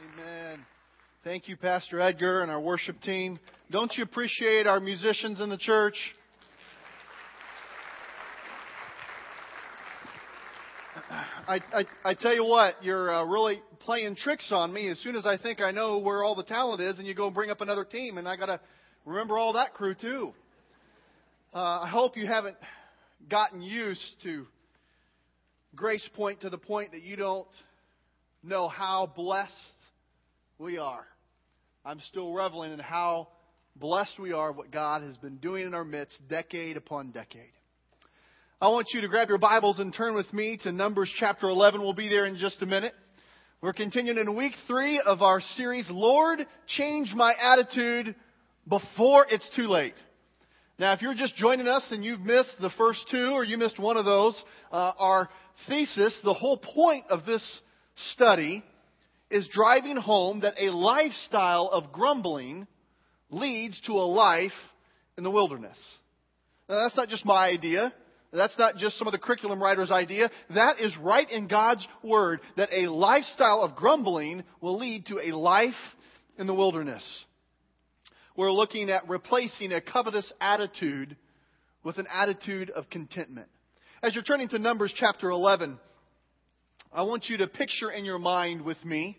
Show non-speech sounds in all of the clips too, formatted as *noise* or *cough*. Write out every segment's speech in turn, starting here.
Amen. Thank you, Pastor Edgar and our worship team. Don't you appreciate our musicians in the church? I, I, I tell you what, you're uh, really playing tricks on me. As soon as I think I know where all the talent is, and you go and bring up another team, and I got to remember all that crew too. Uh, I hope you haven't gotten used to Grace Point to the point that you don't know how blessed we are. I'm still reveling in how blessed we are what God has been doing in our midst decade upon decade. I want you to grab your Bibles and turn with me to Numbers chapter 11. We'll be there in just a minute. We're continuing in week three of our series, Lord, Change My Attitude Before It's Too Late. Now, if you're just joining us and you've missed the first two or you missed one of those, uh, our thesis, the whole point of this study is driving home that a lifestyle of grumbling leads to a life in the wilderness. Now, that's not just my idea. That's not just some of the curriculum writer's idea. That is right in God's Word that a lifestyle of grumbling will lead to a life in the wilderness. We're looking at replacing a covetous attitude with an attitude of contentment. As you're turning to Numbers chapter 11, I want you to picture in your mind with me,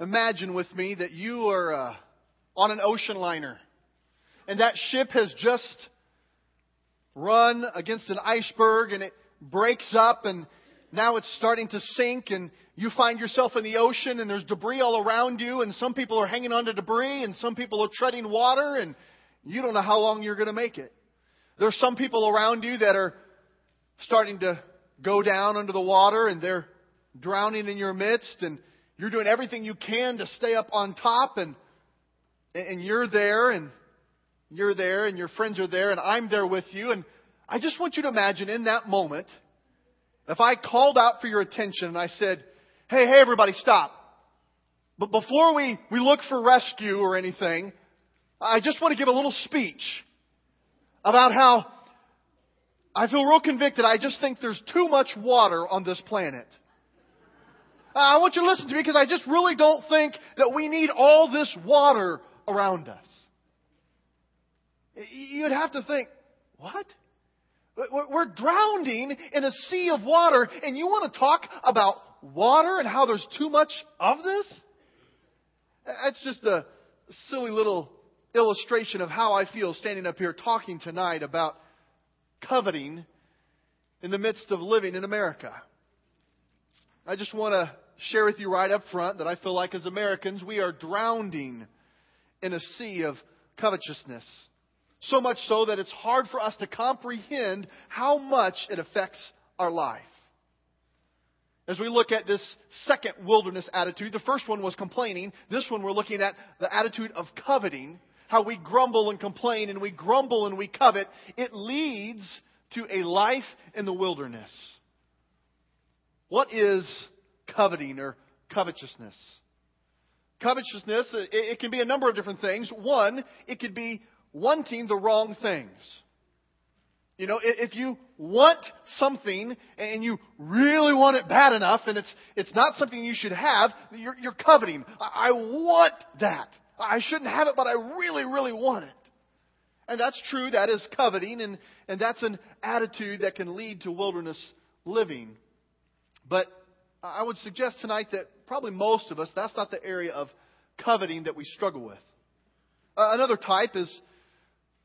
imagine with me that you are uh, on an ocean liner and that ship has just run against an iceberg and it breaks up and now it's starting to sink and you find yourself in the ocean and there's debris all around you and some people are hanging onto debris and some people are treading water and you don't know how long you're going to make it. There's some people around you that are starting to go down under the water and they're drowning in your midst and you're doing everything you can to stay up on top and and you're there and you're there and your friends are there and I'm there with you. And I just want you to imagine in that moment, if I called out for your attention and I said, hey, hey, everybody, stop. But before we, we look for rescue or anything, I just want to give a little speech about how I feel real convicted. I just think there's too much water on this planet. Uh, I want you to listen to me because I just really don't think that we need all this water around us. You'd have to think, what? We're drowning in a sea of water, and you want to talk about water and how there's too much of this? That's just a silly little illustration of how I feel standing up here talking tonight about coveting in the midst of living in America. I just want to share with you right up front that I feel like as Americans, we are drowning in a sea of covetousness. So much so that it's hard for us to comprehend how much it affects our life. As we look at this second wilderness attitude, the first one was complaining. This one we're looking at the attitude of coveting. How we grumble and complain and we grumble and we covet. It leads to a life in the wilderness. What is coveting or covetousness? Covetousness, it can be a number of different things. One, it could be wanting the wrong things. You know, if you want something and you really want it bad enough and it's, it's not something you should have, you're, you're coveting. I want that. I shouldn't have it, but I really, really want it. And that's true. That is coveting, and, and that's an attitude that can lead to wilderness living. But I would suggest tonight that probably most of us, that's not the area of coveting that we struggle with. Uh, another type is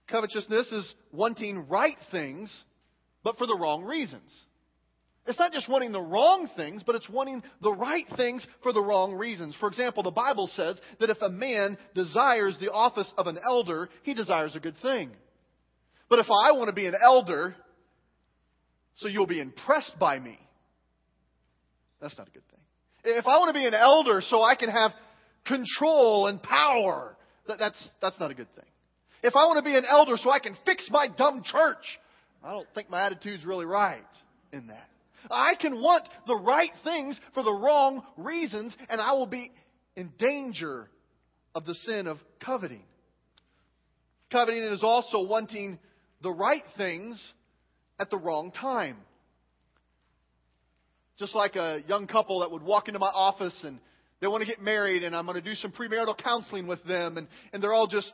Covetousness is wanting right things, but for the wrong reasons. It's not just wanting the wrong things, but it's wanting the right things for the wrong reasons. For example, the Bible says that if a man desires the office of an elder, he desires a good thing. But if I want to be an elder, so you'll be impressed by me, that's not a good thing. If I want to be an elder so I can have control and power, that's, that's not a good thing. If I want to be an elder so I can fix my dumb church, I don't think my attitude's really right in that. I can want the right things for the wrong reasons, and I will be in danger of the sin of coveting. Coveting is also wanting the right things at the wrong time. Just like a young couple that would walk into my office and They want to get married, and I'm going to do some premarital counseling with them, and, and they're all just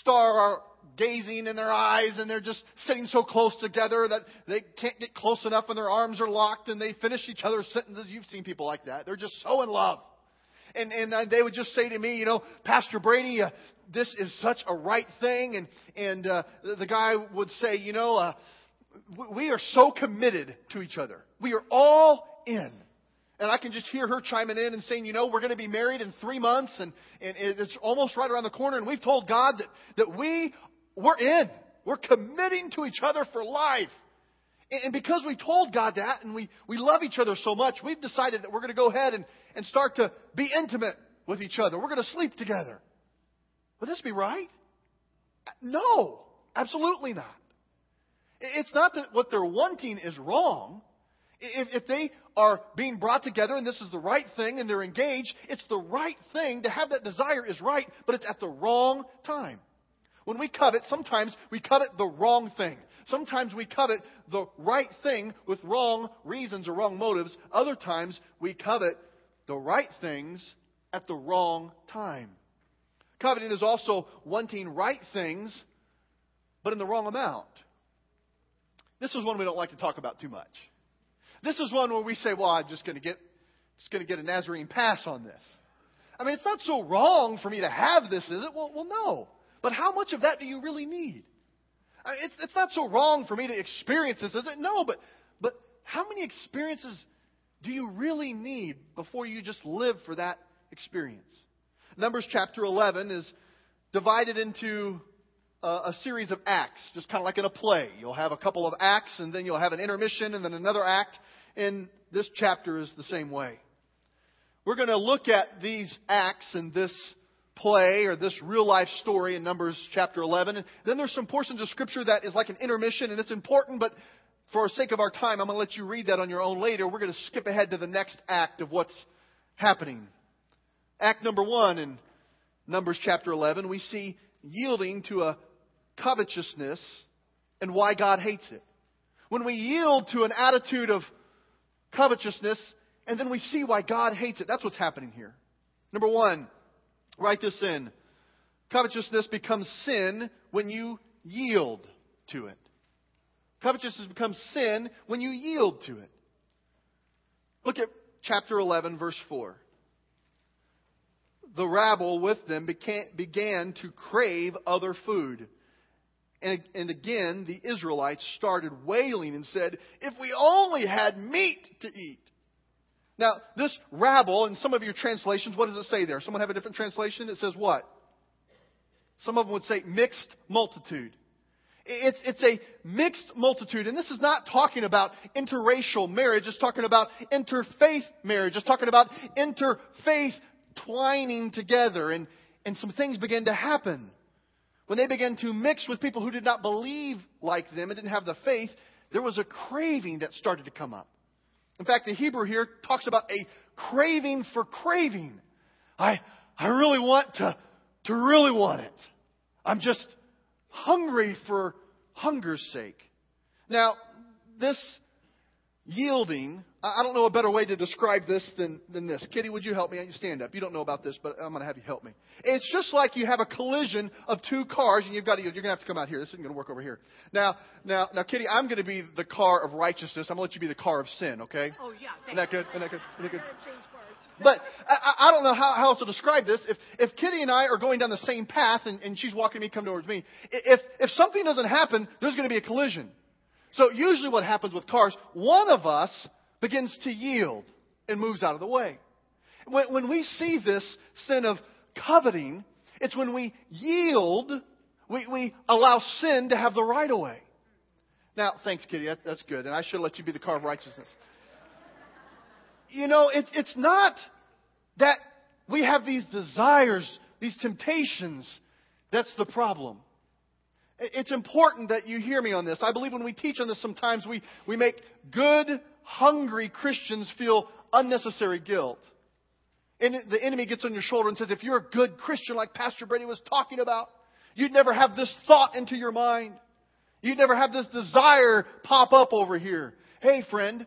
star gazing in their eyes, and they're just sitting so close together that they can't get close enough, and their arms are locked, and they finish each other's sentences. You've seen people like that. They're just so in love. And, and uh, they would just say to me, you know, Pastor Brady, uh, this is such a right thing. And, and uh, the, guy would say, you know, uh, we are so committed to each other. We are all in. And I can just hear her chiming in and saying, you know, we're going to be married in three months, and, and it's almost right around the corner, and we've told God that, that we, we're in. We're committing to each other for life. And because we told God that and we, we love each other so much, we've decided that we're going to go ahead and, and start to be intimate with each other. We're going to sleep together. Would this be right? No, absolutely not. It's not that what they're wanting is wrong. If, if they are being brought together and this is the right thing and they're engaged, it's the right thing. To have that desire is right, but it's at the wrong time. When we covet, sometimes we covet the wrong thing. Sometimes we covet the right thing with wrong reasons or wrong motives. Other times we covet the right things at the wrong time. Coveting is also wanting right things, but in the wrong amount. This is one we don't like to talk about too much. This is one where we say, well, I'm just going to get, just going to get a Nazarene pass on this. I mean, it's not so wrong for me to have this, is it? Well, well no. But how much of that do you really need? I mean, it's, it's not so wrong for me to experience this, is it? No, but, but how many experiences do you really need before you just live for that experience? Numbers chapter 11 is divided into a, series of acts, just kind of like in a play. You'll have a couple of acts, and then you'll have an intermission, and then another act. And this chapter is the same way. We're going to look at these acts and this play or this real life story in Numbers chapter 11. And then there's some portions of Scripture that is like an intermission, and it's important, but for the sake of our time, I'm going to let you read that on your own later. We're going to skip ahead to the next act of what's happening. Act number one in Numbers chapter 11, we see yielding to a covetousness and why God hates it. When we yield to an attitude of covetousness, and then we see why God hates it, that's what's happening here. Number one, write this in. Covetousness becomes sin when you yield to it. Covetousness becomes sin when you yield to it. Look at chapter 11, verse 4 the rabble with them began to crave other food. And, and again, the Israelites started wailing and said, If we only had meat to eat. Now, this rabble, in some of your translations, what does it say there? Someone have a different translation? It says what? Some of them would say mixed multitude. It's, it's a mixed multitude. And this is not talking about interracial marriage. It's talking about interfaith marriage. It's talking about interfaith twining together, and, and some things begin to happen. When they began to mix with people who did not believe like them and didn't have the faith, there was a craving that started to come up. In fact, the Hebrew here talks about a craving for craving. I, I really want to, to really want it. I'm just hungry for hunger's sake. Now, this yielding I don't know a better way to describe this than, than this. Kitty, would you help me? You stand up. You don't know about this, but I'm going to have you help me. It's just like you have a collision of two cars, and you've got to, you're going to have to come out here. This isn't going to work over here. Now, now, now, Kitty, I'm going to be the car of righteousness. I'm going to let you be the car of sin, okay? Oh, yeah. Isn't that good? Isn't that good? Isn't that good? But I, I don't know how, how else to describe this. If, if Kitty and I are going down the same path and, and she's walking me, come towards me, if, if something doesn't happen, there's going to be a collision. So usually what happens with cars, one of us begins to yield and moves out of the way. When, when we see this sin of coveting, it's when we yield, we, we allow sin to have the right of way. Now, thanks, Kitty. That, that's good. And I should let you be the car of righteousness. You know, it, it's not that we have these desires, these temptations, that's the problem. It's important that you hear me on this. I believe when we teach on this, sometimes we, we make good hungry Christians feel unnecessary guilt. And the enemy gets on your shoulder and says, if you're a good Christian like Pastor Brady was talking about, you'd never have this thought into your mind. You'd never have this desire pop up over here. Hey, friend,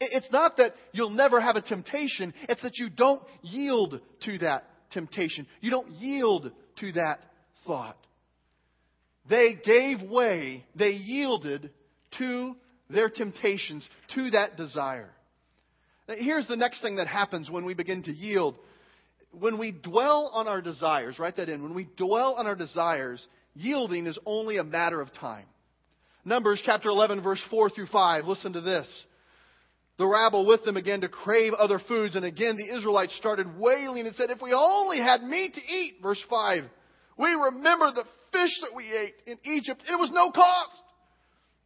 It's not that you'll never have a temptation, it's that you don't yield to that temptation. You don't yield to that thought. They gave way, they yielded to their temptations, to that desire. Here's the next thing that happens when we begin to yield. When we dwell on our desires, write that in. When we dwell on our desires, yielding is only a matter of time. Numbers chapter 11, verse 4 through 5. Listen to this. The rabble with them began to crave other foods, and again the Israelites started wailing and said, If we only had meat to eat, verse 5, we remember the fish that we ate in Egypt, it was no cost.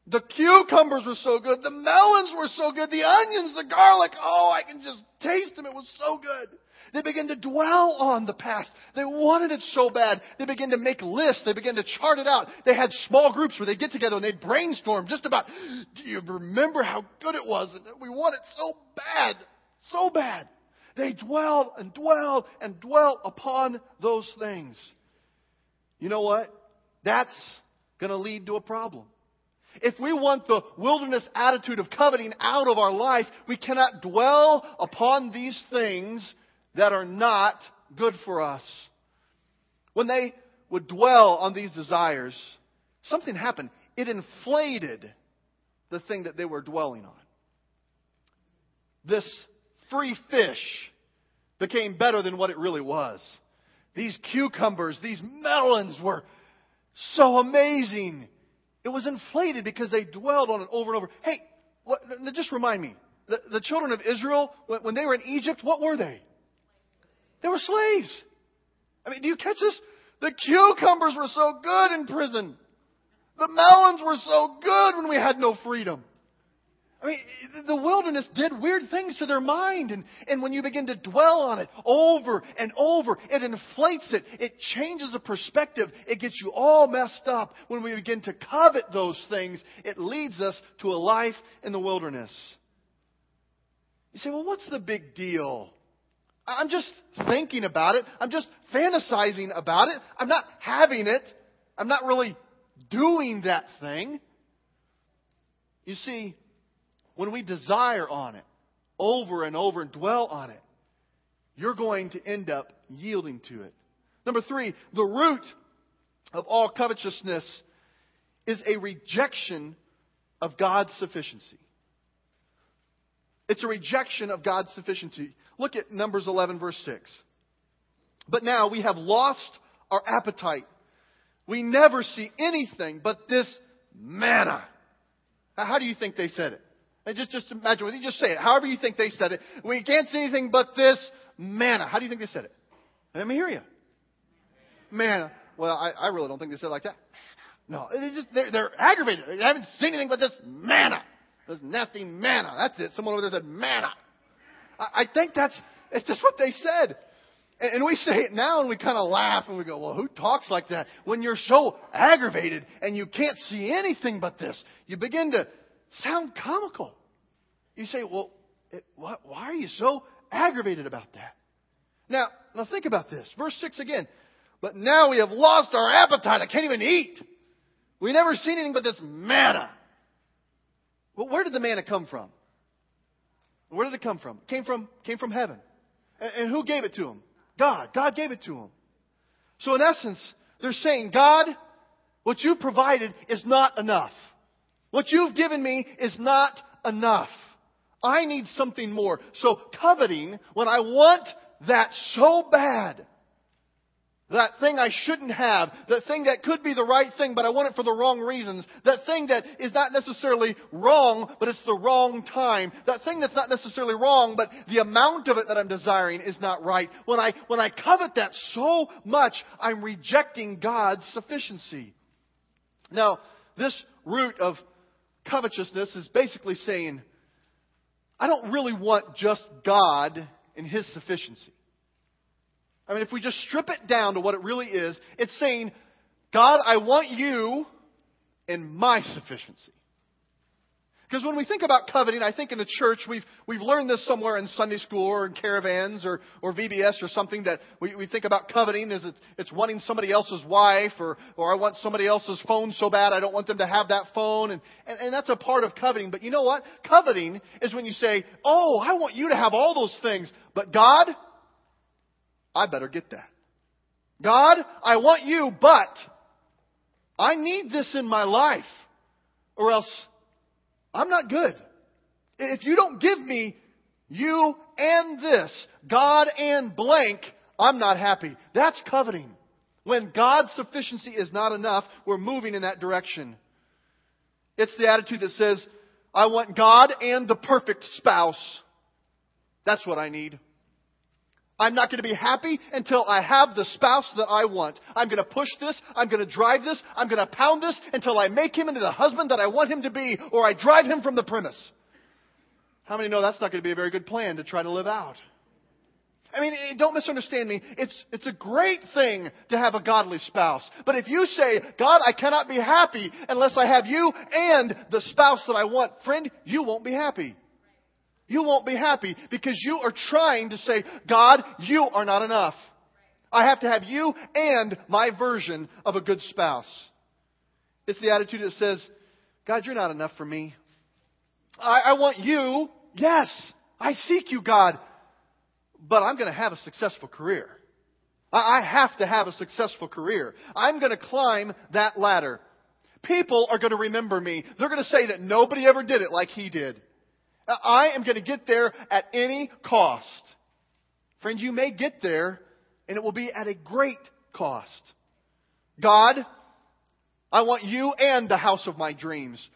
The cucumbers were so good. The melons were so good. The onions, the garlic. Oh, I can just taste them. It was so good. They began to dwell on the past. They wanted it so bad. They began to make lists. They began to chart it out. They had small groups where they'd get together and they'd brainstorm just about, do you remember how good it was? And we want it so bad. So bad. They dwelled and dwelled and dwelt upon those things. You know what? That's going to lead to a problem. If we want the wilderness attitude of coveting out of our life, we cannot dwell upon these things that are not good for us. When they would dwell on these desires, something happened. It inflated the thing that they were dwelling on. This free fish became better than what it really was. These cucumbers, these melons were so amazing. It was inflated because they dwelled on it over and over. Hey, what, just remind me. The, the children of Israel, when, when they were in Egypt, what were they? They were slaves. I mean, do you catch this? The cucumbers were so good in prison. The melons were so good when we had no freedom. I mean, the wilderness did weird things to their mind. And, and when you begin to dwell on it over and over, it inflates it. It changes the perspective. It gets you all messed up. When we begin to covet those things, it leads us to a life in the wilderness. You say, well, what's the big deal? I'm just thinking about it. I'm just fantasizing about it. I'm not having it. I'm not really doing that thing. You see, when we desire on it over and over and dwell on it, you're going to end up yielding to it. Number three, the root of all covetousness is a rejection of God's sufficiency. It's a rejection of God's sufficiency. Look at Numbers 11, verse 6. But now we have lost our appetite. We never see anything but this manna. How do you think they said it? Just, just imagine with you. Just say it. However you think they said it. We can't see anything but this manna. How do you think they said it? Let me hear you. Manna. Well, I, I really don't think they said it like that. No, they just, they're, they're aggravated. They haven't seen anything but this manna. This nasty manna. That's it. Someone over there said manna. I, I think that's, it's just what they said. And, and we say it now and we kind of laugh and we go, well, who talks like that? When you're so aggravated and you can't see anything but this, you begin to sound comical. You say, well, it, what, why are you so aggravated about that? Now, now think about this. Verse 6 again. But now we have lost our appetite. I can't even eat. We never seen anything but this manna. Well, where did the manna come from? Where did it come from? It came from, came from heaven. And, and who gave it to them? God. God gave it to them. So in essence, they're saying, God, what you provided is not enough. What you've given me is not enough. I need something more. So coveting, when I want that so bad, that thing I shouldn't have, that thing that could be the right thing, but I want it for the wrong reasons, that thing that is not necessarily wrong, but it's the wrong time, that thing that's not necessarily wrong, but the amount of it that I'm desiring is not right. When I, when I covet that so much, I'm rejecting God's sufficiency. Now, this root of covetousness is basically saying, I don't really want just God and His sufficiency. I mean, if we just strip it down to what it really is, it's saying, God, I want you and my sufficiency. Because when we think about coveting, I think in the church we've, we've learned this somewhere in Sunday school or in caravans or, or VBS or something that we, we think about coveting as it's, it's wanting somebody else's wife or, or I want somebody else's phone so bad I don't want them to have that phone. And, and, and that's a part of coveting. But you know what? Coveting is when you say, oh, I want you to have all those things. But God, I better get that. God, I want you, but I need this in my life or else I'm not good. If you don't give me you and this, God and blank, I'm not happy. That's coveting. When God's sufficiency is not enough, we're moving in that direction. It's the attitude that says, I want God and the perfect spouse. That's what I need. I'm not going to be happy until I have the spouse that I want. I'm going to push this. I'm going to drive this. I'm going to pound this until I make him into the husband that I want him to be or I drive him from the premise. How many know that's not going to be a very good plan to try to live out? I mean, eh, don't misunderstand me. It's, it's a great thing to have a godly spouse. But if you say, God, I cannot be happy unless I have you and the spouse that I want, friend, you won't be happy. You won't be happy because you are trying to say, God, you are not enough. I have to have you and my version of a good spouse. It's the attitude that says, God, you're not enough for me. I, I want you. Yes, I seek you, God. But I'm going to have a successful career. I, I have to have a successful career. I'm going to climb that ladder. People are going to remember me. They're going to say that nobody ever did it like he did. I am going to get there at any cost. Friends, you may get there and it will be at a great cost. God, I want you and the house of my dreams.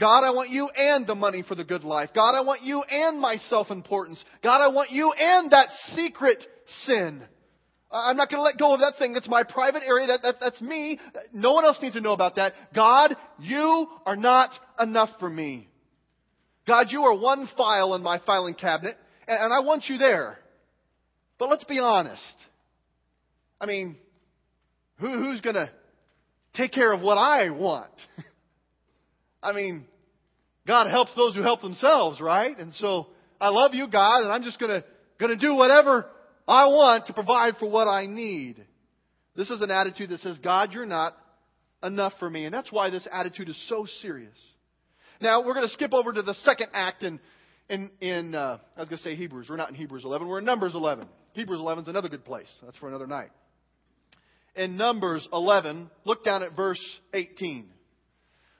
God, I want you and the money for the good life. God, I want you and my self-importance. God, I want you and that secret sin. I'm not going to let go of that thing. That's my private area. That, that, that's me. No one else needs to know about that. God, you are not enough for me. God, you are one file in my filing cabinet, and I want you there. But let's be honest. I mean, who, who's going to take care of what I want? *laughs* I mean, God helps those who help themselves, right? And so I love you, God, and I'm just going to going to do whatever I want to provide for what I need. This is an attitude that says, God, you're not enough for me. And that's why this attitude is so serious. Now, we're going to skip over to the second act in, in, in uh, I was going to say Hebrews. We're not in Hebrews 11. We're in Numbers 11. Hebrews 11 is another good place. That's for another night. In Numbers 11, look down at verse 18.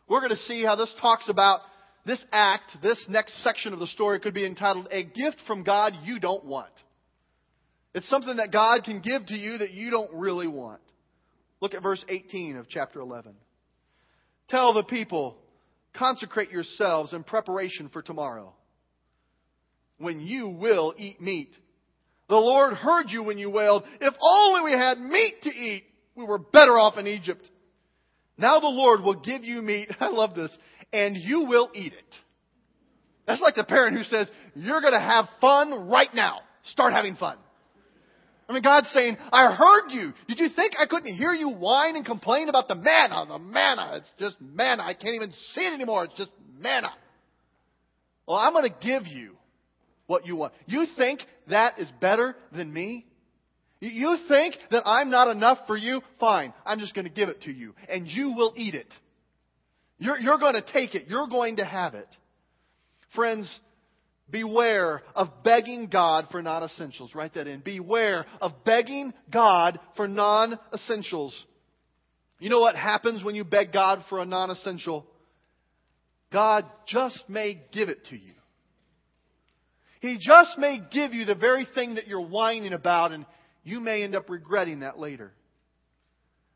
We're going to see how this talks about this act, this next section of the story could be entitled A Gift from God You Don't Want. It's something that God can give to you that you don't really want. Look at verse 18 of chapter 11. Tell the people, Consecrate yourselves in preparation for tomorrow when you will eat meat. The Lord heard you when you wailed, If only we had meat to eat, we were better off in Egypt. Now the Lord will give you meat. *laughs* I love this. And you will eat it. That's like the parent who says, You're going to have fun right now. Start having fun. I mean, God's saying, I heard you. Did you think I couldn't hear you whine and complain about the manna? The manna. It's just manna. I can't even see it anymore. It's just manna. Well, I'm going to give you what you want. You think that is better than me? You think that I'm not enough for you? Fine. I'm just going to give it to you. And you will eat it. You're, you're going to take it. You're going to have it. Friends, Beware of begging God for non essentials. Write that in. Beware of begging God for non essentials. You know what happens when you beg God for a non essential? God just may give it to you. He just may give you the very thing that you're whining about, and you may end up regretting that later.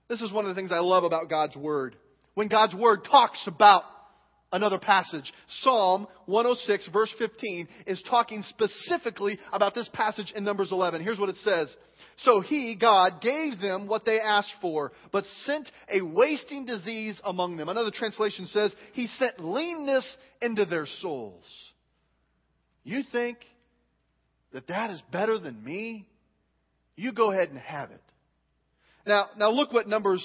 This is one of the things I love about God's Word. When God's Word talks about another passage. Psalm 106, verse 15, is talking specifically about this passage in Numbers 11. Here's what it says. So he, God, gave them what they asked for, but sent a wasting disease among them. Another translation says, He sent leanness into their souls. You think that that is better than me? You go ahead and have it. Now, now look what Numbers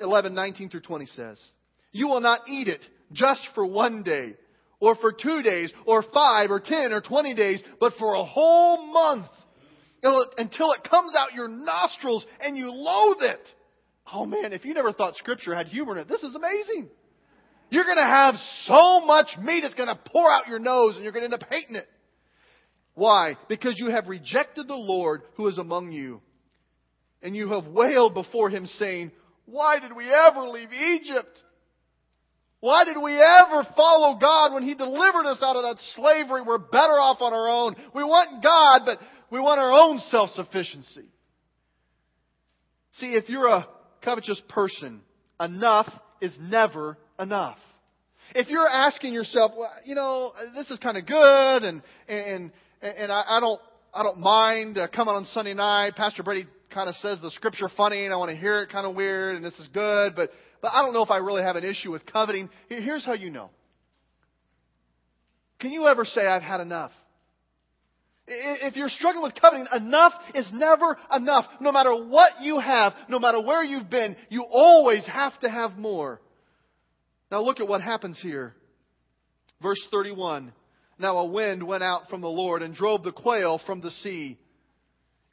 11, 19 through 20 says. You will not eat it just for one day, or for two days, or five, or ten, or twenty days, but for a whole month until it comes out your nostrils and you loathe it. Oh man, if you never thought Scripture had humor in it, this is amazing. You're going to have so much meat, it's going to pour out your nose and you're going to end up hating it. Why? Because you have rejected the Lord who is among you. And you have wailed before him, saying, Why did we ever leave Egypt? Why did we ever follow God when He delivered us out of that slavery? We're better off on our own. We want God, but we want our own self sufficiency. See, if you're a covetous person, enough is never enough. If you're asking yourself, well, you know, this is kind of good, and and and I, I don't I don't mind uh, coming on Sunday night. Pastor Brady kind of says the scripture funny, and I want to hear it kind of weird, and this is good, but but I don't know if I really have an issue with coveting. Here's how you know. Can you ever say I've had enough? If you're struggling with coveting, enough is never enough. No matter what you have, no matter where you've been, you always have to have more. Now look at what happens here. Verse 31. Now a wind went out from the Lord and drove the quail from the sea.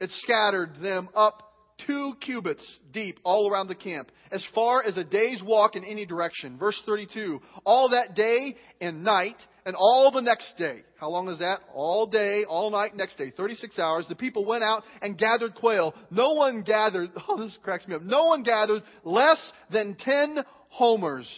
It scattered them up two cubits deep all around the camp, as far as a day's walk in any direction. Verse 32. All that day and night, and all the next day. How long is that? All day, all night, next day. 36 hours. The people went out and gathered quail. No one gathered, *laughs* oh, this cracks me up. No one gathered less than 10 homers.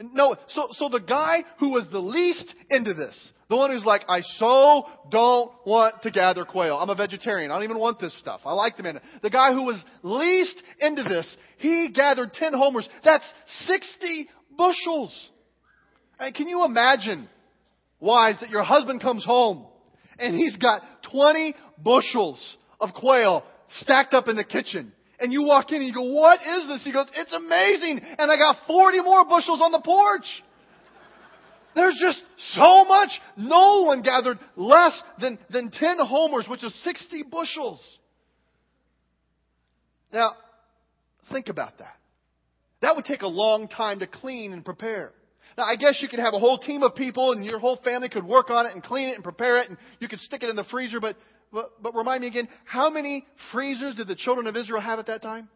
No, so, so the guy who was the least into this, the one who's like, I so don't want to gather quail. I'm a vegetarian. I don't even want this stuff. I like the man. The guy who was least into this, he gathered 10 homers. That's 60 bushels. And can you imagine, wives, that your husband comes home and he's got 20 bushels of quail stacked up in the kitchen. And you walk in and you go, what is this? He goes, it's amazing. And I got 40 more bushels on the porch. There's just so much. No one gathered less than, than 10 homers, which is 60 bushels. Now, think about that. That would take a long time to clean and prepare. Now, I guess you could have a whole team of people and your whole family could work on it and clean it and prepare it and you could stick it in the freezer, but, but, but remind me again, how many freezers did the children of Israel have at that time?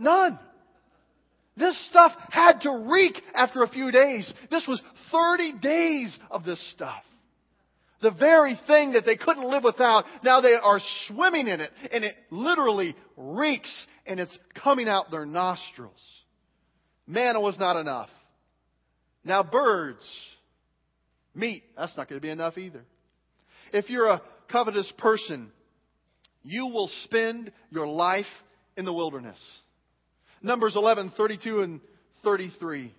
None. This stuff had to reek after a few days. This was 30 days of this stuff. The very thing that they couldn't live without, now they are swimming in it, and it literally reeks, and it's coming out their nostrils. Manna was not enough. Now, birds, meat, that's not going to be enough either. If you're a covetous person, you will spend your life in the wilderness. Numbers 11, 32 and 33.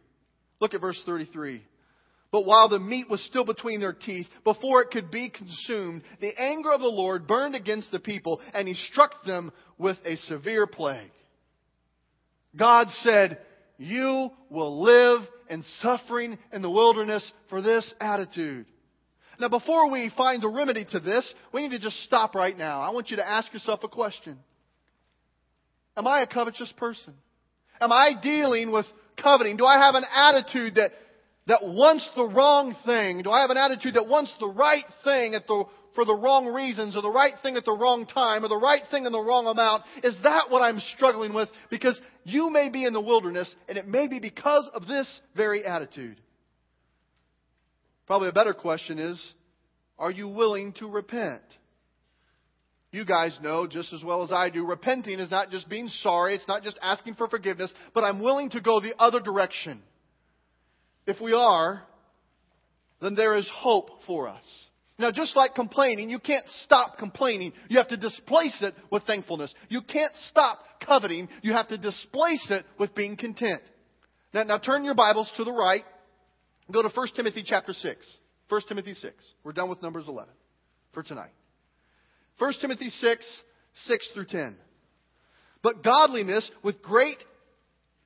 Look at verse 33. But while the meat was still between their teeth, before it could be consumed, the anger of the Lord burned against the people, and he struck them with a severe plague. God said, You will live in suffering in the wilderness for this attitude. Now, before we find the remedy to this, we need to just stop right now. I want you to ask yourself a question Am I a covetous person? Am I dealing with coveting? Do I have an attitude that, that wants the wrong thing? Do I have an attitude that wants the right thing at the, for the wrong reasons or the right thing at the wrong time or the right thing in the wrong amount? Is that what I'm struggling with? Because you may be in the wilderness and it may be because of this very attitude. Probably a better question is, are you willing to repent? You guys know just as well as I do, repenting is not just being sorry, it's not just asking for forgiveness, but I'm willing to go the other direction. If we are, then there is hope for us. Now, just like complaining, you can't stop complaining. You have to displace it with thankfulness. You can't stop coveting. You have to displace it with being content. Now, now turn your Bibles to the right. Go to 1 Timothy chapter 6. 1 Timothy 6. We're done with Numbers 11 for tonight. 1 Timothy 6, 6 through 10. But godliness with great,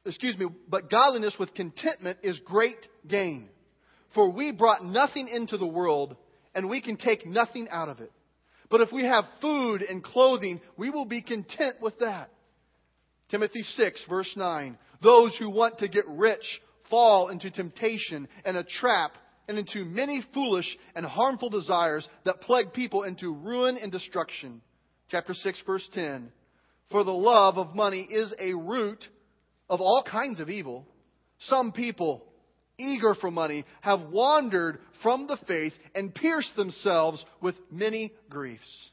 excuse me, but godliness with contentment is great gain. For we brought nothing into the world, and we can take nothing out of it. But if we have food and clothing, we will be content with that. Timothy 6, verse 9. Those who want to get rich fall into temptation and a trap and into many foolish and harmful desires that plague people into ruin and destruction. Chapter 6, verse 10. For the love of money is a root of all kinds of evil. Some people, eager for money, have wandered from the faith and pierced themselves with many griefs.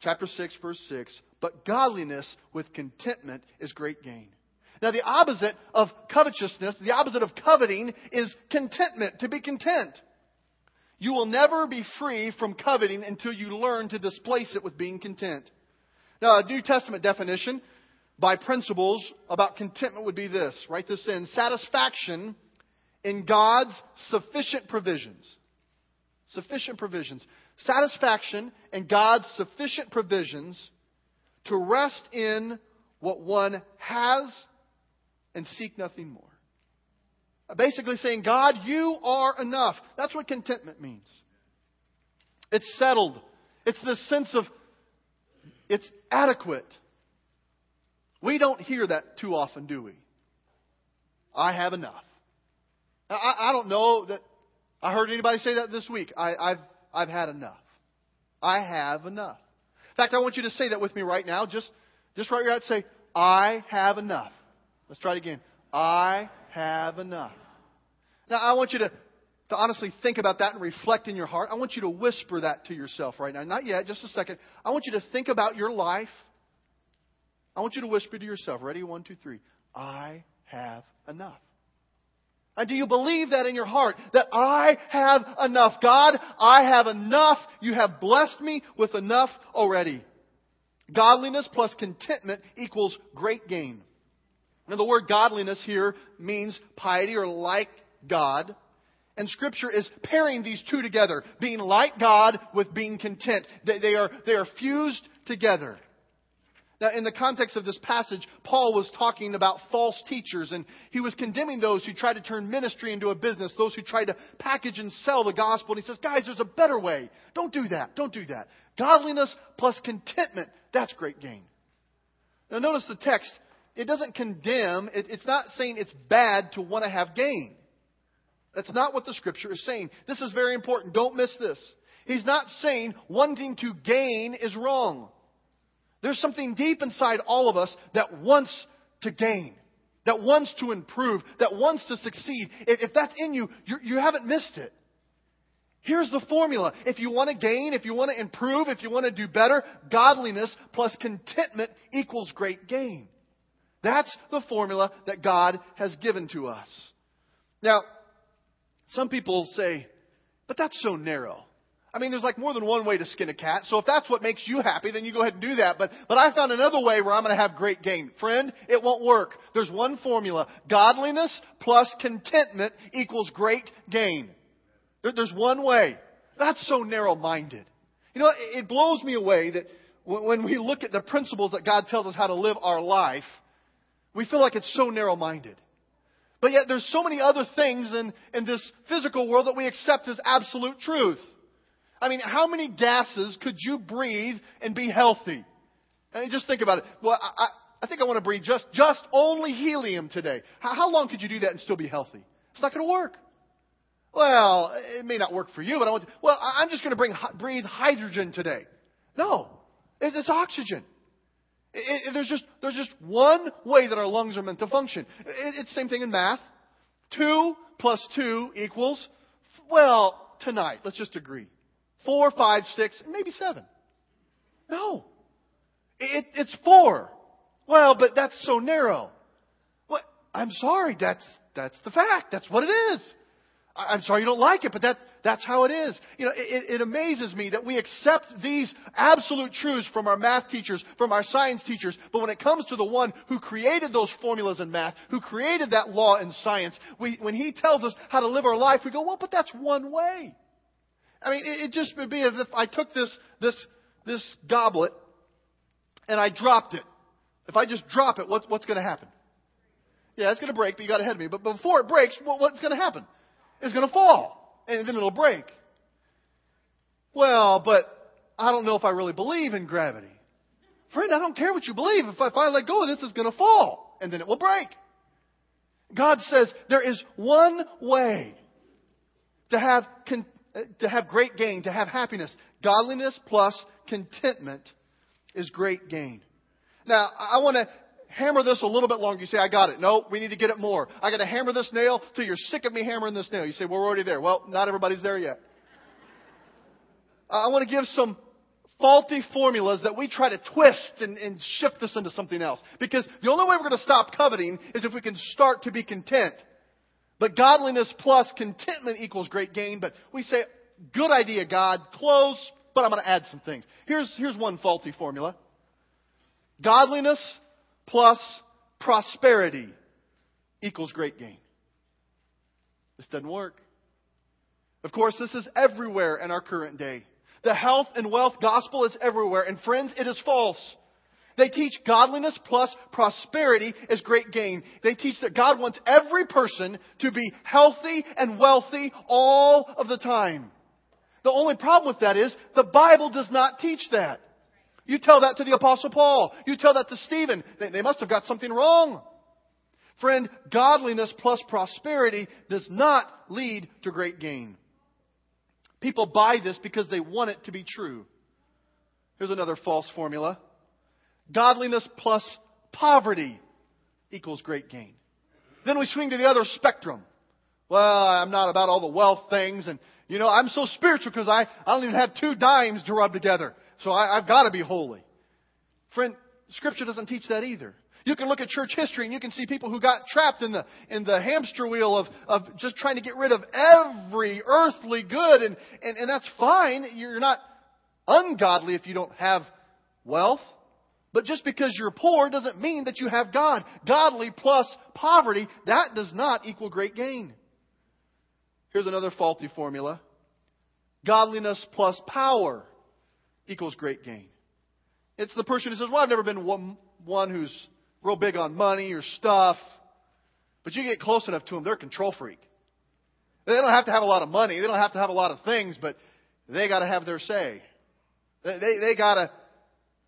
Chapter 6, verse 6. But godliness with contentment is great gain. Now, the opposite of covetousness, the opposite of coveting, is contentment, to be content. You will never be free from coveting until you learn to displace it with being content. Now, a New Testament definition by principles about contentment would be this. Write this in. Satisfaction in God's sufficient provisions. Sufficient provisions. Satisfaction in God's sufficient provisions to rest in what one has and seek nothing more. Uh, basically saying, God, you are enough. That's what contentment means. It's settled. It's the sense of it's adequate. We don't hear that too often, do we? I have enough. I, I don't know that I heard anybody say that this week. I, I've, I've had enough. I have enough. In fact, I want you to say that with me right now. Just, just right here, I'd say, I have enough. Let's try it again. I have enough. Now, I want you to, to honestly think about that and reflect in your heart. I want you to whisper that to yourself right now. Not yet, just a second. I want you to think about your life. I want you to whisper to yourself. Ready? One, two, three. I have enough. And do you believe that in your heart? That I have enough. God, I have enough. You have blessed me with enough already. Godliness plus contentment equals great gain. Now, the word godliness here means piety or like God. And Scripture is pairing these two together, being like God with being content. They are, they are fused together. Now, in the context of this passage, Paul was talking about false teachers, and he was condemning those who tried to turn ministry into a business, those who tried to package and sell the gospel. And he says, guys, there's a better way. Don't do that. Don't do that. Godliness plus contentment, that's great gain. Now, notice the text it doesn't condemn, it, it's not saying it's bad to want to have gain. That's not what the scripture is saying. This is very important. Don't miss this. He's not saying wanting to gain is wrong. There's something deep inside all of us that wants to gain, that wants to improve, that wants to succeed. If, if that's in you, you, you haven't missed it. Here's the formula. If you want to gain, if you want to improve, if you want to do better, godliness plus contentment equals great gain. That's the formula that God has given to us. Now, some people say, but that's so narrow. I mean, there's like more than one way to skin a cat. So if that's what makes you happy, then you go ahead and do that. But, but I found another way where I'm going to have great gain. Friend, it won't work. There's one formula. Godliness plus contentment equals great gain. There, there's one way. That's so narrow minded. You know, it, it blows me away that when we look at the principles that God tells us how to live our life, we feel like it's so narrow minded. But yet there's so many other things in, in this physical world that we accept as absolute truth. I mean, how many gases could you breathe and be healthy? I mean, just think about it. Well, I, I think I want to breathe just, just only helium today. How, how long could you do that and still be healthy? It's not going to work. Well, it may not work for you, but I want to, well, I'm just going to bring, breathe hydrogen today. No. It's, it's oxygen. It, it, there's, just, there's just one way that our lungs are meant to function. It, it's the same thing in math. Two plus two equals, well, tonight, let's just agree. Four, five, six, maybe seven. No. It, it's four. Well, but that's so narrow. What? I'm sorry. That's, that's the fact. That's what it is. I'm sorry you don't like it, but that, that's how it is. You know, it, it amazes me that we accept these absolute truths from our math teachers, from our science teachers, but when it comes to the one who created those formulas in math, who created that law in science, we, when he tells us how to live our life, we go, well, but that's one way. I mean, it, it just would be as if I took this, this, this goblet and I dropped it. If I just drop it, what, what's going to happen? Yeah, it's going to break, but you got ahead of me. But before it breaks, what, what's going to happen? It's going to fall, and then it'll break. Well, but I don't know if I really believe in gravity. Friend, I don't care what you believe. If I, if I let go of this, it's going to fall, and then it will break. God says there is one way to have, con- to have great gain, to have happiness. Godliness plus contentment is great gain. Now, I want to hammer this a little bit longer. You say, I got it. No, we need to get it more. I got to hammer this nail till you're sick of me hammering this nail. You say, we're already there. Well, not everybody's there yet. I want to give some faulty formulas that we try to twist and, and shift this into something else. Because the only way we're going to stop coveting is if we can start to be content. But godliness plus contentment equals great gain. But we say, good idea, God, close, but I'm going to add some things. Here's, here's one faulty formula. Godliness plus prosperity equals great gain. This doesn't work. Of course, this is everywhere in our current day. The health and wealth gospel is everywhere. And friends, it is false. They teach godliness plus prosperity is great gain. They teach that God wants every person to be healthy and wealthy all of the time. The only problem with that is the Bible does not teach that. You tell that to the Apostle Paul. You tell that to Stephen. They, they must have got something wrong. Friend, godliness plus prosperity does not lead to great gain. People buy this because they want it to be true. Here's another false formula godliness plus poverty equals great gain. Then we swing to the other spectrum. Well, I'm not about all the wealth things, and you know, I'm so spiritual because I, I don't even have two dimes to rub together. So I, I've got to be holy. Friend, Scripture doesn't teach that either. You can look at church history and you can see people who got trapped in the, in the hamster wheel of, of just trying to get rid of every earthly good. And, and, and that's fine. You're not ungodly if you don't have wealth. But just because you're poor doesn't mean that you have God. Godly plus poverty, that does not equal great gain. Here's another faulty formula. Godliness plus power equals great gain. It's the person who says, Well, I've never been one, one who's real big on money or stuff. But you get close enough to them, they're a control freak. They don't have to have a lot of money. They don't have to have a lot of things, but they got to have their say. They, they, got to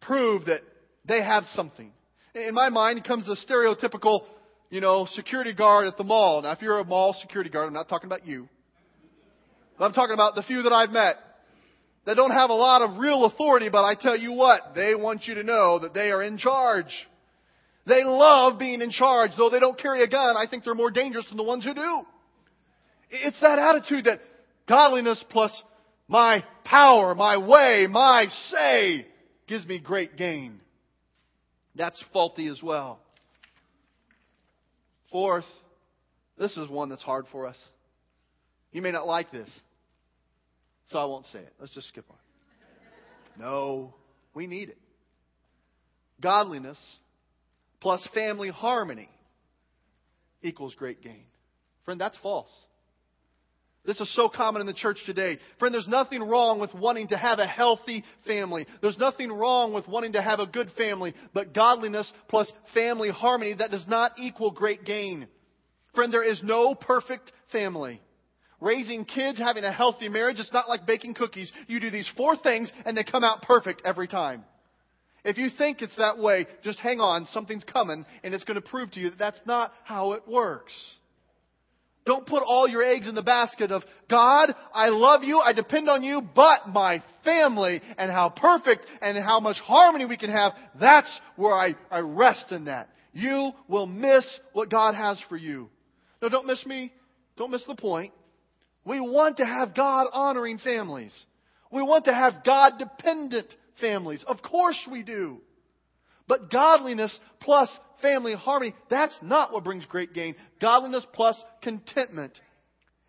prove that they have something. In my mind comes the stereotypical, you know, security guard at the mall. Now, if you're a mall security guard, I'm not talking about you. But I'm talking about the few that I've met that don't have a lot of real authority, but I tell you what, they want you to know that they are in charge. They love being in charge. Though they don't carry a gun, I think they're more dangerous than the ones who do. It's that attitude that godliness plus my power, my way, my say gives me great gain. That's faulty as well. Fourth, this is one that's hard for us. You may not like this, so I won't say it. Let's just skip on. No, we need it. Godliness plus family harmony equals great gain. Friend, that's false. This is so common in the church today. Friend, there's nothing wrong with wanting to have a healthy family. There's nothing wrong with wanting to have a good family, but godliness plus family harmony, that does not equal great gain. Friend, there is no perfect family. Raising kids, having a healthy marriage, it's not like baking cookies. You do these four things and they come out perfect every time. If you think it's that way, just hang on. Something's coming, and it's going to prove to you that that's not how it works. Don't put all your eggs in the basket of, God, I love you, I depend on you, but my family and how perfect and how much harmony we can have, that's where I, I rest in that. You will miss what God has for you. No, don't miss me. Don't miss the point. We want to have God honoring families. We want to have God dependent families. Of course we do. But godliness plus family harmony, that's not what brings great gain. Godliness plus contentment.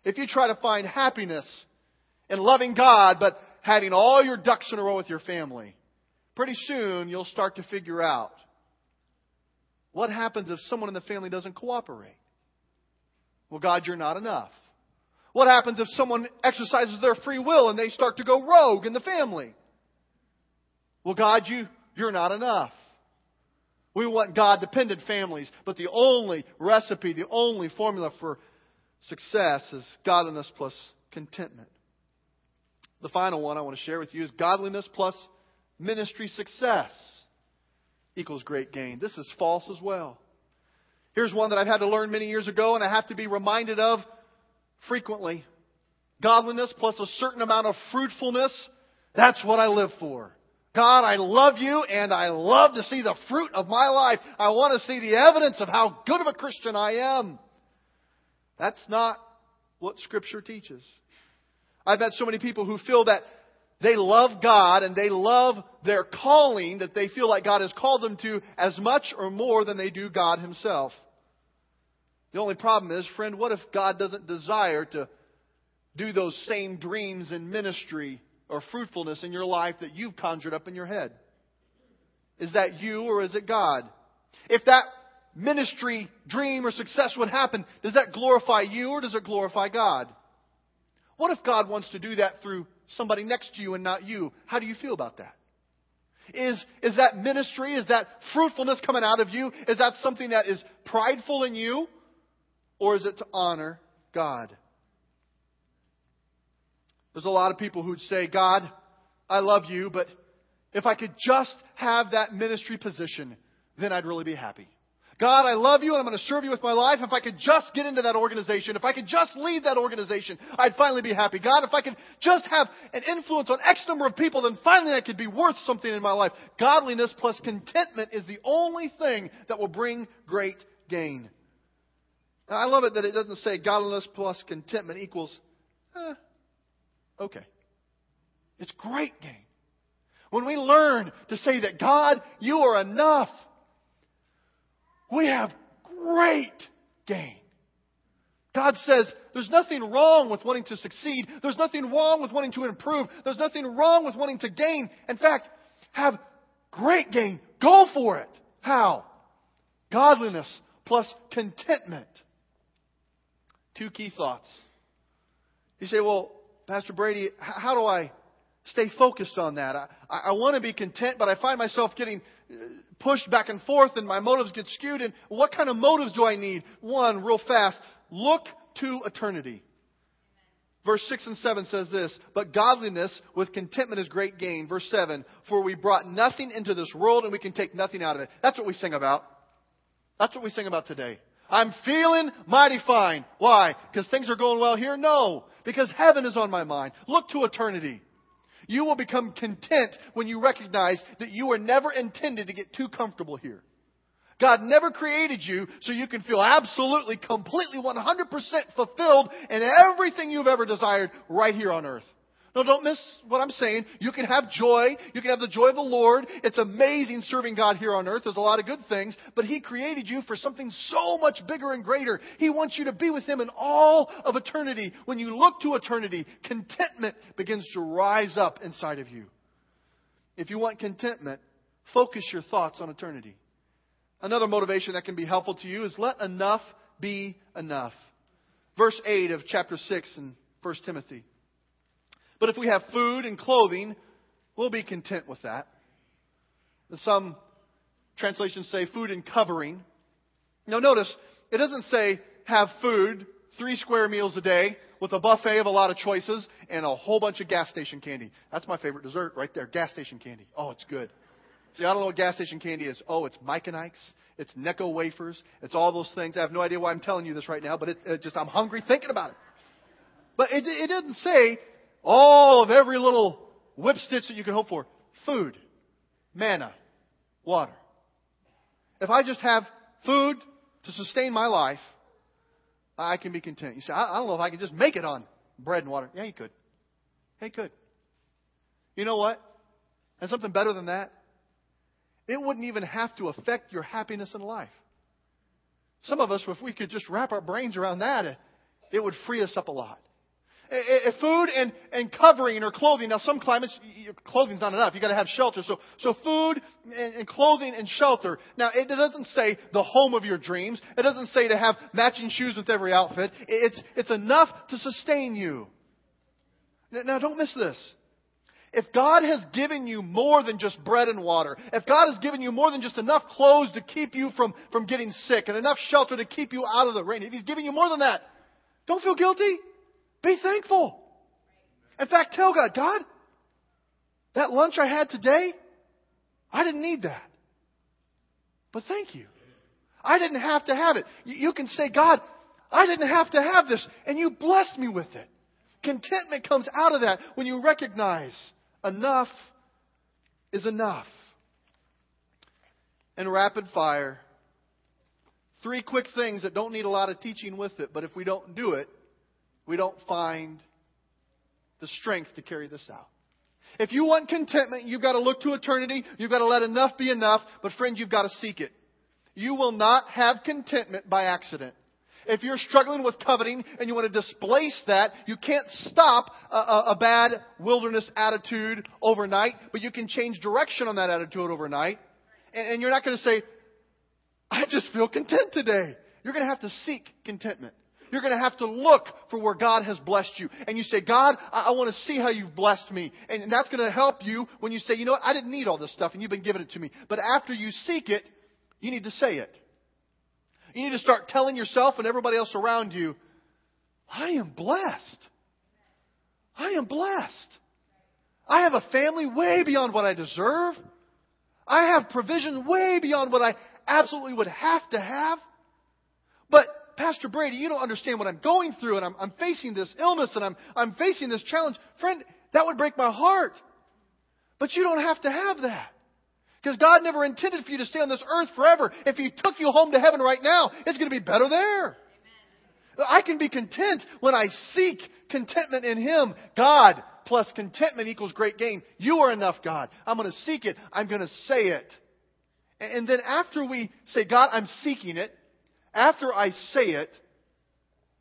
If you try to find happiness in loving God, but having all your ducks in a row with your family, pretty soon you'll start to figure out what happens if someone in the family doesn't cooperate. Well, God, you're not enough. What happens if someone exercises their free will and they start to go rogue in the family? Well, God, you, you're not enough. We want God dependent families, but the only recipe, the only formula for success is godliness plus contentment. The final one I want to share with you is godliness plus ministry success equals great gain. This is false as well. Here's one that I've had to learn many years ago and I have to be reminded of frequently. Godliness plus a certain amount of fruitfulness, that's what I live for. God, I love you and I love to see the fruit of my life. I want to see the evidence of how good of a Christian I am. That's not what Scripture teaches. I've met so many people who feel that they love God and they love their calling that they feel like God has called them to as much or more than they do God Himself. The only problem is, friend, what if God doesn't desire to do those same dreams and ministry or fruitfulness in your life that you've conjured up in your head? Is that you or is it God? If that ministry dream or success would happen, does that glorify you or does it glorify God? What if God wants to do that through somebody next to you and not you? How do you feel about that? Is, is that ministry, is that fruitfulness coming out of you, is that something that is prideful in you? Or is it to honor God? There's a lot of people who'd say, God, I love you, but if I could just have that ministry position, then I'd really be happy. God, I love you and I'm going to serve you with my life. If I could just get into that organization, if I could just lead that organization, I'd finally be happy. God, if I could just have an influence on X number of people, then finally I could be worth something in my life. Godliness plus contentment is the only thing that will bring great gain. Now, I love it that it doesn't say godliness plus contentment equals, eh, okay. It's great gain. When we learn to say that, God, you are enough we have great gain. God says there's nothing wrong with wanting to succeed. There's nothing wrong with wanting to improve. There's nothing wrong with wanting to gain. In fact, have great gain. Go for it. How? Godliness plus contentment. Two key thoughts. You say, well, Pastor Brady, how do I stay focused on that? I, I want to be content, but I find myself getting uh, pushed back and forth and my motives get skewed. And what kind of motives do I need? One, real fast, look to eternity. Verse 6 and 7 says this, but godliness with contentment is great gain. Verse 7, for we brought nothing into this world and we can take nothing out of it. That's what we sing about. That's what we sing about today. I'm feeling mighty fine. Why? Because things are going well here? No. Because heaven is on my mind. Look to eternity. You will become content when you recognize that you were never intended to get too comfortable here. God never created you so you can feel absolutely, completely, 100% fulfilled in everything you've ever desired right here on earth. No, don't miss what I'm saying. You can have joy. You can have the joy of the Lord. It's amazing serving God here on earth. There's a lot of good things, but He created you for something so much bigger and greater. He wants you to be with Him in all of eternity. When you look to eternity, contentment begins to rise up inside of you. If you want contentment, focus your thoughts on eternity. Another motivation that can be helpful to you is let enough be enough. Verse 8 of chapter 6 in 1 Timothy. But if we have food and clothing, we'll be content with that. Some translations say food and covering. Now, notice, it doesn't say have food, three square meals a day, with a buffet of a lot of choices and a whole bunch of gas station candy. That's my favorite dessert right there gas station candy. Oh, it's good. See, I don't know what gas station candy is. Oh, it's Mike and Ike's. It's Necco wafers. It's all those things. I have no idea why I'm telling you this right now, but it, it just I'm hungry thinking about it. But it, it didn't say all of every little whip stitch that you can hope for. Food, manna, water. If I just have food to sustain my life, I can be content. You say, I, don't know if I can just make it on bread and water. Yeah, you could. You could. You know what? And something better than that? It wouldn't even have to affect your happiness in life. Some of us, if we could just wrap our brains around that, it would free us up a lot food and, and covering or clothing. Now, some climates, clothing's not enough. You've got to have shelter. So, so food and, and clothing and shelter. Now, it doesn't say the home of your dreams. It doesn't say to have matching shoes with every outfit. It's, it's enough to sustain you. Now, don't miss this. If God has given you more than just bread and water, if God has given you more than just enough clothes to keep you from, from getting sick and enough shelter to keep you out of the rain, if He's giving you more than that, don't feel guilty. Be thankful. In fact, tell God, God, that lunch I had today, I didn't need that. But thank you. I didn't have to have it. You can say, God, I didn't have to have this, and you blessed me with it. Contentment comes out of that when you recognize enough is enough. And rapid fire. Three quick things that don't need a lot of teaching with it, but if we don't do it, we don't find the strength to carry this out. If you want contentment, you've got to look to eternity. You've got to let enough be enough. But friend, you've got to seek it. You will not have contentment by accident. If you're struggling with coveting and you want to displace that, you can't stop a, a, a, bad wilderness attitude overnight, but you can change direction on that attitude overnight. And, and you're not going to say, I just feel content today. You're going to have to seek contentment. You're going to have to look for where God has blessed you. And you say, God, I, I want to see how you've blessed me. And that's going to help you when you say, you know what, I didn't need all this stuff and you've been giving it to me. But after you seek it, you need to say it. You need to start telling yourself and everybody else around you, I am blessed. I am blessed. I have a family way beyond what I deserve. I have provision way beyond what I absolutely would have to have. But Pastor Brady, you don't understand what I'm going through, and I'm, I'm facing this illness, and I'm, I'm facing this challenge. Friend, that would break my heart. But you don't have to have that. Because God never intended for you to stay on this earth forever. If He took you home to heaven right now, it's going to be better there. Amen. I can be content when I seek contentment in Him. God plus contentment equals great gain. You are enough, God. I'm going to seek it. I'm going to say it. And then after we say, God, I'm seeking it, after I say it,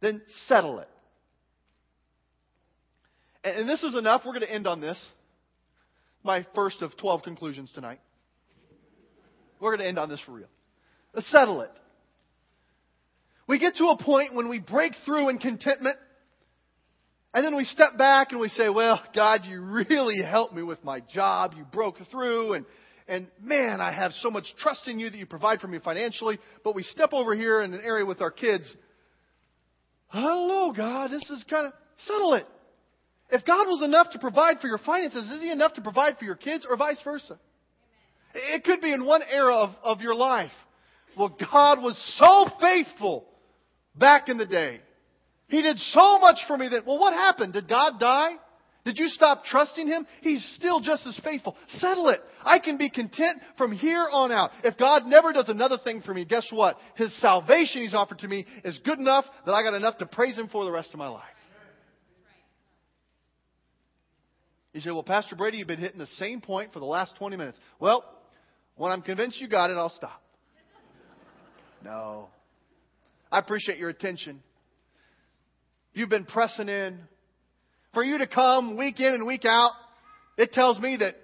then settle it. And this is enough. We're going to end on this. My first of 12 conclusions tonight. We're going to end on this for real. Settle it. We get to a point when we break through in contentment, and then we step back and we say, Well, God, you really helped me with my job. You broke through, and and man, I have so much trust in you that you provide for me financially. But we step over here in an area with our kids. Hello, God. This is kind of settle it. If God was enough to provide for your finances, is He enough to provide for your kids, or vice versa? It could be in one era of, of your life. Well, God was so faithful back in the day. He did so much for me that, well, what happened? Did God die? Did you stop trusting Him? He's still just as faithful. Settle it. I can be content from here on out. If God never does another thing for me, guess what? His salvation He's offered to me is good enough that I got enough to praise Him for the rest of my life. You say, well, Pastor Brady, you've been hitting the same point for the last 20 minutes. Well, when I'm convinced you got it, I'll stop. *laughs* No. I appreciate your attention. You've been pressing in for you to come week in and week out, it tells me that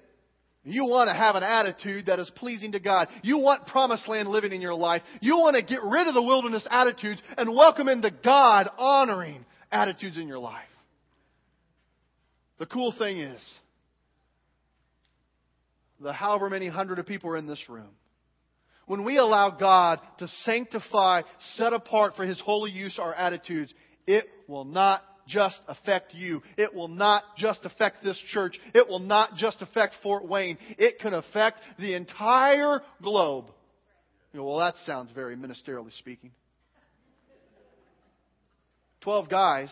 you want to have an attitude that is pleasing to God. You want promised land living in your life. You want to get rid of the wilderness attitudes and welcome in the God honoring attitudes in your life. The cool thing is, the however many hundred of people are in this room, when we allow God to sanctify, set apart for His holy use our attitudes, it will not just affect you. It will not just affect this church. It will not just affect Fort Wayne. It can affect the entire globe. You know, well, that sounds very ministerially speaking. Twelve guys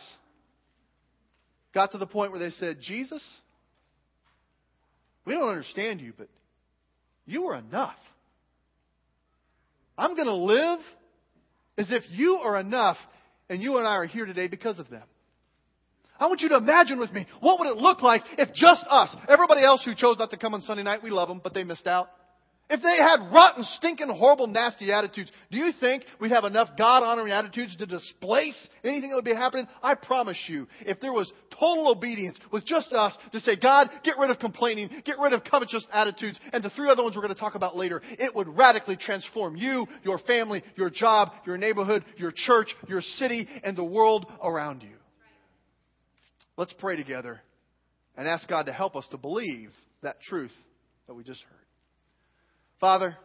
got to the point where they said, Jesus, we don't understand you, but you are enough. I'm going to live as if you are enough, and you and I are here today because of them. I want you to imagine with me, what would it look like if just us, everybody else who chose not to come on Sunday night, we love them, but they missed out. If they had rotten, stinking, horrible, nasty attitudes, do you think we'd have enough God honoring attitudes to displace anything that would be happening? I promise you, if there was total obedience with just us to say, God, get rid of complaining, get rid of covetous attitudes, and the three other ones we're going to talk about later, it would radically transform you, your family, your job, your neighborhood, your church, your city, and the world around you. Let's pray together and ask God to help us to believe that truth that we just heard. Father,